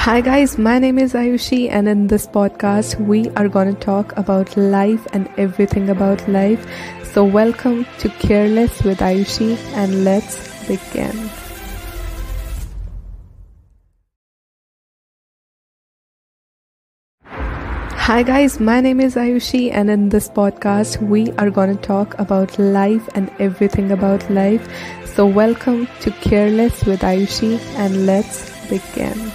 Hi, guys, my name is Ayushi, and in this podcast, we are going to talk about life and everything about life. So, welcome to Careless with Ayushi, and let's begin. Hi, guys, my name is Ayushi, and in this podcast, we are going to talk about life and everything about life. So, welcome to Careless with Ayushi, and let's begin.